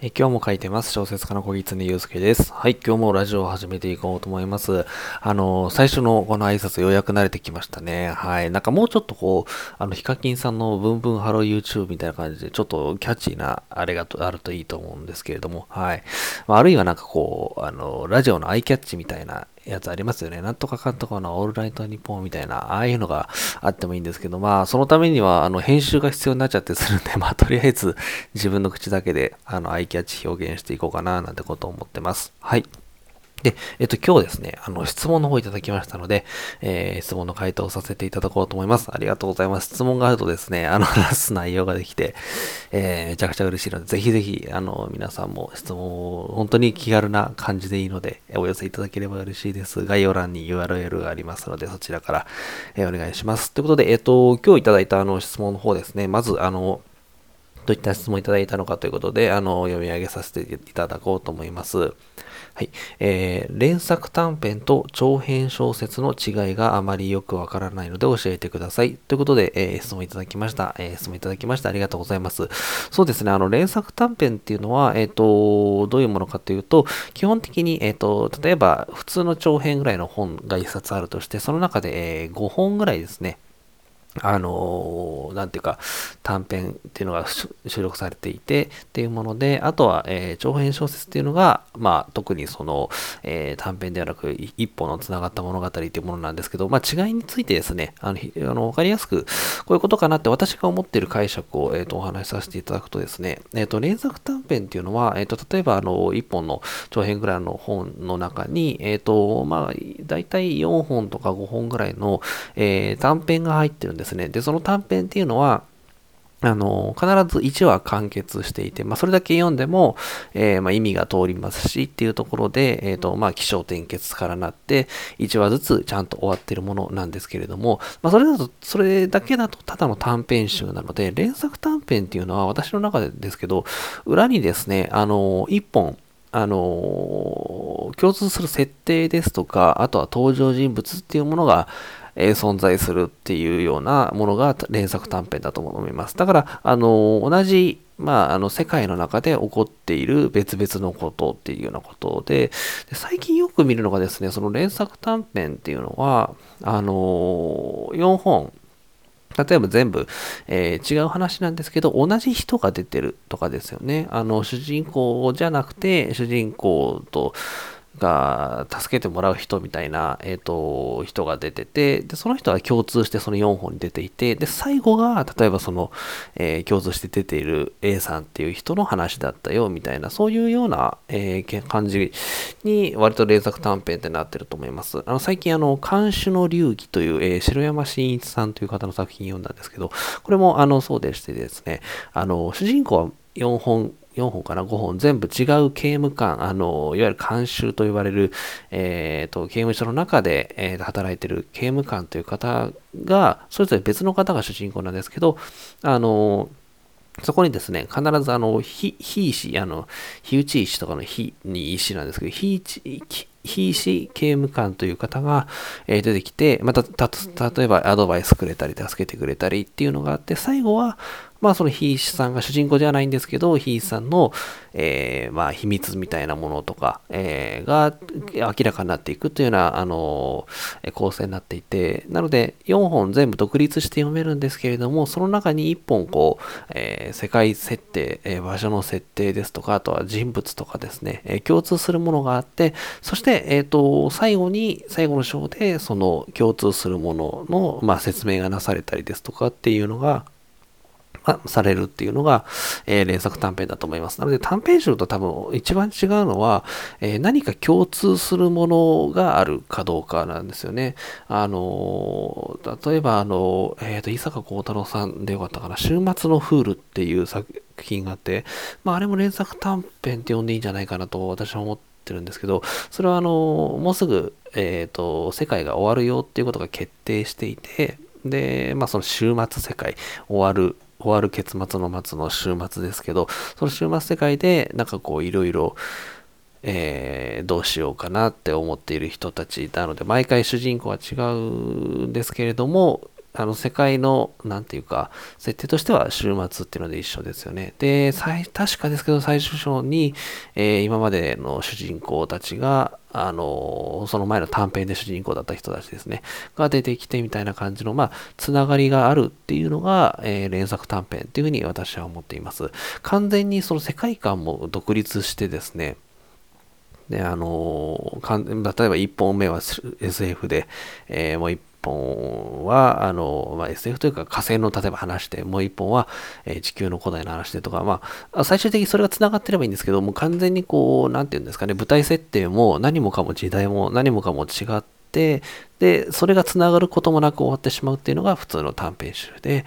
え今日も書いてます。小説家の小木常祐介です。はい、今日もラジオを始めていこうと思います。あの、最初のこの挨拶ようやく慣れてきましたね。はい。なんかもうちょっとこう、あの、ヒカキンさんのブンブンハロー YouTube みたいな感じで、ちょっとキャッチーなあれがあるといいと思うんですけれども、はい。まあ、あるいはなんかこう、あの、ラジオのアイキャッチみたいなやつありますよね。なんとかかんとかのオールナイトニッポンみたいな、ああいうのがあってもいいんですけど、まあ、そのためには、あの、編集が必要になっちゃってするんで、まあ、とりあえず自分の口だけで、あの、アイキャッチ表現していこうかな、なんてことを思ってます。はい。で、えっと、今日ですね、あの、質問の方いただきましたので、えー、質問の回答をさせていただこうと思います。ありがとうございます。質問があるとですね、あの、話す内容ができて、えー、めちゃくちゃ嬉しいので、ぜひぜひ、あの、皆さんも質問を本当に気軽な感じでいいので、お寄せいただければ嬉しいです。概要欄に URL がありますので、そちらから、えー、お願いします。ということで、えっと、今日いただいたあの質問の方ですね、まず、あの、どういった質問いただいたのかということで、あの、読み上げさせていただこうと思います。はい。えー、連作短編と長編小説の違いがあまりよくわからないので教えてください。ということで、えー、質問いただきました。えー、質問いただきましてありがとうございます。そうですね、あの、連作短編っていうのは、えっ、と、どういうものかというと、基本的に、えっ、と、例えば、普通の長編ぐらいの本が1冊あるとして、その中で、え、5本ぐらいですね、あのー、なんていうか、短編っていうのが収録されていてっていうもので、あとは、えー、長編小説っていうのが、まあ、特にその、えー、短編ではなく、一本の繋がった物語っていうものなんですけど、まあ、違いについてですね、あの、あのわかりやすく、こういうことかなって私が思っている解釈を、えっ、と、お話しさせていただくとですね、えっ、と、連作短編っていうのは、えっ、と、例えば、あの、1本の長編ぐらいの本の中に、えっ、と、まあ、だいたい4本とか5本ぐらいの、え短編が入ってるんですね。で、その短編っていうのは、あの、必ず1話完結していて、まあ、それだけ読んでも、えー、まあ、意味が通りますしっていうところで、えっ、ー、と、まあ、気象転結からなって、1話ずつちゃんと終わってるものなんですけれども、まあ、それだと、それだけだとただの短編集なので、連作短編っていうのは私の中でですけど、裏にですね、あの、1本、あの、共通する設定ですとか、あとは登場人物っていうものが、えー、存在するっていうようなものが連作短編だと思います。だから、あの同じまあ、あの、世界の中で起こっている別々のことっていうようなことで、で最近よく見るのがですね、その連作短編っていうのは、あの4本、例えば全部、えー、違う話なんですけど、同じ人が出てるとかですよね。あの、主人公じゃなくて、主人公と、が助けてもらう人みたいな、えっ、ー、と、人が出てて、で、その人は共通してその4本に出ていて、で、最後が、例えばその、えー、共通して出ている A さんっていう人の話だったよ、みたいな、そういうような、えー、感じに、割と連作短編ってなってると思います。あの、最近、あの、監守の流儀という、えー、城山真一さんという方の作品読んだんですけど、これも、あの、そうでしてですね、あの、主人公は4本4本かな、5本、全部違う刑務官、あの、いわゆる監修と言われる、えっ、ー、と、刑務所の中で、えー、働いてる刑務官という方が、それぞれ別の方が主人公なんですけど、あの、そこにですね、必ずあの、非、非医師、あの、非打ち医師とかの非に医師なんですけど、非、非医師刑務官という方が、え出てきて、また、例えばアドバイスくれたり、助けてくれたりっていうのがあって、最後は、まあそのヒーさんが主人公ではないんですけど、ヒーさんの、えー、まあ秘密みたいなものとか、えー、が明らかになっていくというような、あのー、構成になっていて、なので4本全部独立して読めるんですけれども、その中に1本こう、えー、世界設定、えー、場所の設定ですとか、あとは人物とかですね、えー、共通するものがあって、そして、えっ、ー、と、最後に、最後の章で、その共通するものの、まあ説明がなされたりですとかっていうのが、されるっていうのが、えー、連作短編だと思います。なので短編集と多分一番違うのは、えー、何か共通するものがあるかどうかなんですよね。あの例えばあの、えっ、と、伊坂幸太郎さんでよかったかな、週末のフールっていう作品があって、まああれも連作短編って呼んでいいんじゃないかなと私は思ってるんですけど、それはあのもうすぐ、えっ、と、世界が終わるよっていうことが決定していて、で、まあその週末世界終わる終わる結末の末の週末ですけど、その週末世界で、なんかこう、いろいろ、えー、どうしようかなって思っている人たちなので、毎回主人公は違うんですけれども、あの、世界の、なんていうか、設定としては終末っていうので一緒ですよね。で、確かですけど、最終章に、えー、今までの主人公たちが、あの、その前の短編で主人公だった人たちですね、が出てきてみたいな感じの、まあ、つながりがあるっていうのが、えー、連作短編っていうふうに私は思っています。完全にその世界観も独立してですね、で、あの、例えば1本目は SF で、えー、もう1本は、あの、まあ、SF というか火星の例えば話で、もう一本は、えー、地球の古代の話でとか、まあ、最終的にそれが繋がってればいいんですけど、もう完全にこう、なんていうんですかね、舞台設定も何もかも時代も何もかも違って、で、それが繋がることもなく終わってしまうっていうのが普通の短編集で、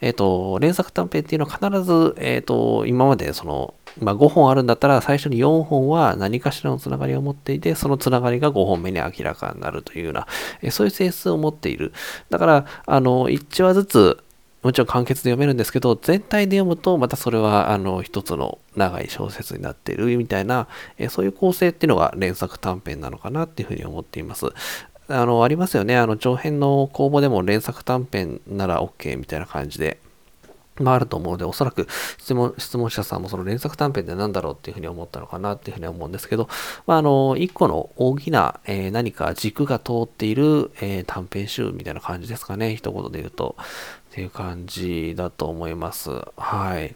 えっ、ー、と、連作短編っていうのは必ず、えっ、ー、と、今までその、まあ、5本あるんだったら最初に4本は何かしらのつながりを持っていて、そのつながりが5本目に明らかになるというような、えそういう性質を持っている。だから、あの、1話ずつ、もちろん簡潔で読めるんですけど、全体で読むと、またそれは、あの、一つの長い小説になっているみたいな、えそういう構成っていうのが連作短編なのかなっていうふうに思っています。あの、ありますよね。あの、長編の公募でも連作短編なら OK みたいな感じで、まあ、あると思うので、おそらく質問、質問者さんもその連作短編って何だろうっていうふうに思ったのかなっていうふうに思うんですけど、まあ、あの、一個の大きな、えー、何か軸が通っている、えー、短編集みたいな感じですかね。一言で言うと。っていう感じだと思います。はい。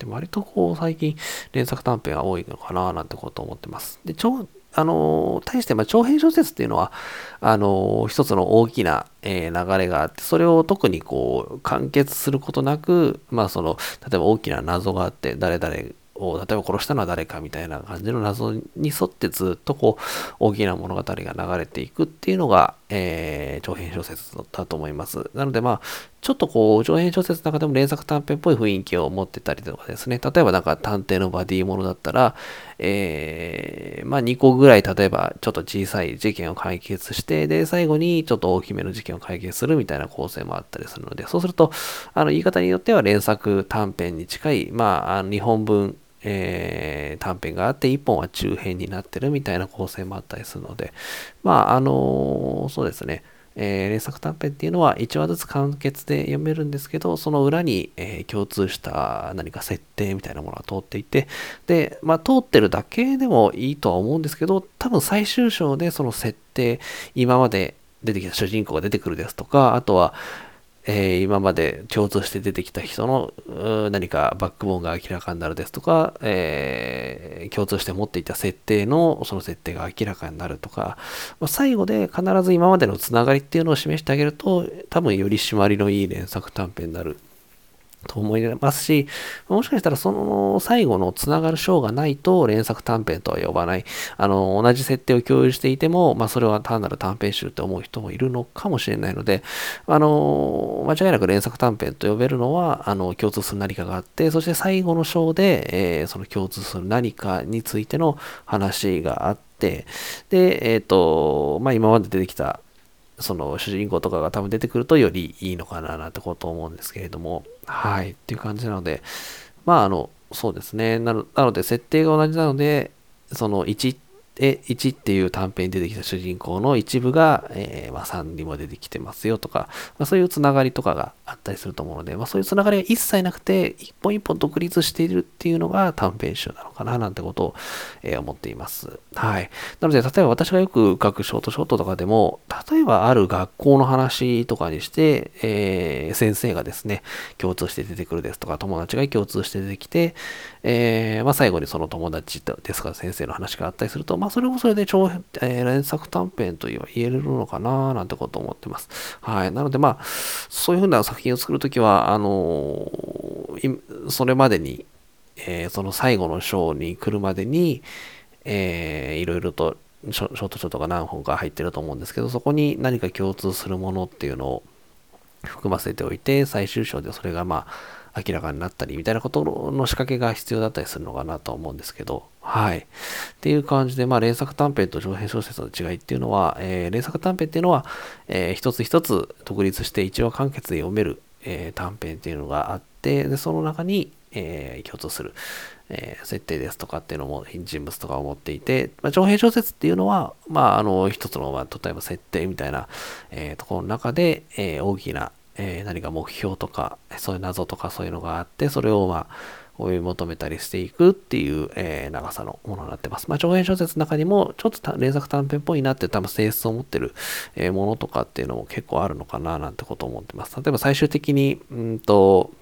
で割とこう、最近連作短編が多いのかななんてことを思ってます。で、ちょあの、対して、ま長編小説っていうのは、あの、一つの大きな、え、流れがあって、それを特にこう、完結することなく、まあ、その、例えば大きな謎があって、誰々を、例えば殺したのは誰かみたいな感じの謎に沿ってずっとこう、大きな物語が流れていくっていうのが、えー、長編小説だと思います。なのでまあ、ちょっとこう、長編小説の中でも連作短編っぽい雰囲気を持ってたりとかですね、例えばなんか探偵のバディものだったら、えー、まあ2個ぐらい例えばちょっと小さい事件を解決して、で、最後にちょっと大きめの事件を解決するみたいな構成もあったりするので、そうすると、あの言い方によっては連作短編に近い、まあ、あの日本文えー、短編があって、1本は中編になってるみたいな構成もあったりするので、まあ、あのー、そうですね、えー、連作短編っていうのは1話ずつ完結で読めるんですけど、その裏に、えー、共通した何か設定みたいなものが通っていて、で、まあ、通ってるだけでもいいとは思うんですけど、多分最終章でその設定、今まで出てきた主人公が出てくるですとか、あとは、えー、今まで共通して出てきた人の何かバックボーンが明らかになるですとか、えー、共通して持っていた設定のその設定が明らかになるとか、まあ、最後で必ず今までのつながりっていうのを示してあげると多分より締まりのいい連作短編になると思いますし、もしかしたらその最後のつながる章がないと連作短編とは呼ばない。あの、同じ設定を共有していても、まあそれは単なる短編集って思う人もいるのかもしれないので、あの、間違いなく連作短編と呼べるのは、あの、共通する何かがあって、そして最後の章で、えー、その共通する何かについての話があって、で、えっ、ー、と、まあ今まで出てきたその主人公とかが多分出てくるとよりいいのかななんてこと思うんですけれども、はい、っていう感じなので、まああの、そうですね。なので、設定が同じなので、その1え、1っていう短編に出てきた主人公の一部が、えー、まあ、3にも出てきてますよとか、まあ、そういうつながりとかがあったりすると思うので、まあ、そういうつながりが一切なくて、一本一本独立しているっていうのが短編集なのかななんてことを、えー、思っています。はい。なので、例えば私がよく書くショートショートとかでも、例えばある学校の話とかにして、えー、先生がですね、共通して出てくるですとか、友達が共通して出てきて、え、まあ、最後にその友達ですか先生の話があったりすると、まあ、それもそれで長編、えー、連作短編と言えるのかななんてことを思ってます。はい。なので、まあ、そういうふうな作品を作るときは、あのー、それまでに、えー、その最後の章に来るまでに、えー、いろいろとショートショートが何本か入ってると思うんですけど、そこに何か共通するものっていうのを含ませておいて、最終章でそれがまあ、明らかになったりみたいなことの仕掛けが必要だったりするのかなと思うんですけど、はい。っていう感じで、まあ、連作短編と長編小説の違いっていうのは、えー、連作短編っていうのは、えー、一つ一つ独立して一話完結で読める、えー、短編っていうのがあって、で、その中に、えー、共通する、えー、設定ですとかっていうのも人物とかを持っていて、まあ、長編小説っていうのは、まあ、あの、一つの、まあ、例えば設定みたいな、えー、ところの中で、えー、大きな、えー、何か目標とか、そういう謎とかそういうのがあって、それをまあ、追い求めたりしていくっていう、えー、長さのものになってます。まあ、長編小説の中にも、ちょっと連作短編っぽいなって多分性質を持ってる、えー、ものとかっていうのも結構あるのかななんてことを思ってます。例えば最終的に、うんと、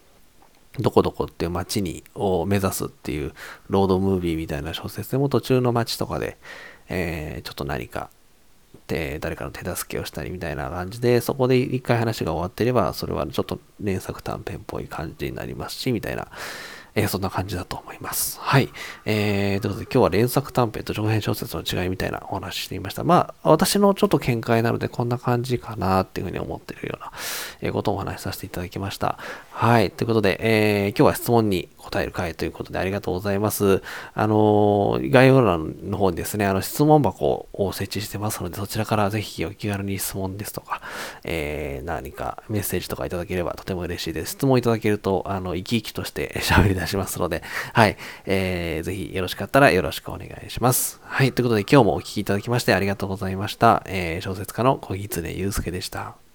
どこどこっていう街にを目指すっていうロードムービーみたいな小説でも途中の街とかで、えー、ちょっと何か誰かの手助けをしたりみたいな感じでそこで一回話が終わってればそれはちょっと連作短編っぽい感じになりますしみたいなえー、そんな感じだと思います。はい。えー、ということで今日は連作短編と長編小説の違いみたいなお話していました。まあ、私のちょっと見解なのでこんな感じかなっていうふうに思っているような、えことをお話しさせていただきました。はい。ということで、えー、今日は質問に答える回ということでありがとうございます。あの、概要欄の方にですね、あの質問箱を設置してますので、そちらからぜひお気軽に質問ですとか、えー、何かメッセージとかいただければとても嬉しいです。質問いただけると、あの、生き生きとして 喋り出しますので、はい。えー、ぜひよろしかったらよろしくお願いします。はい。ということで今日もお聴きいただきましてありがとうございました。えー、小説家の小木常祐介でした。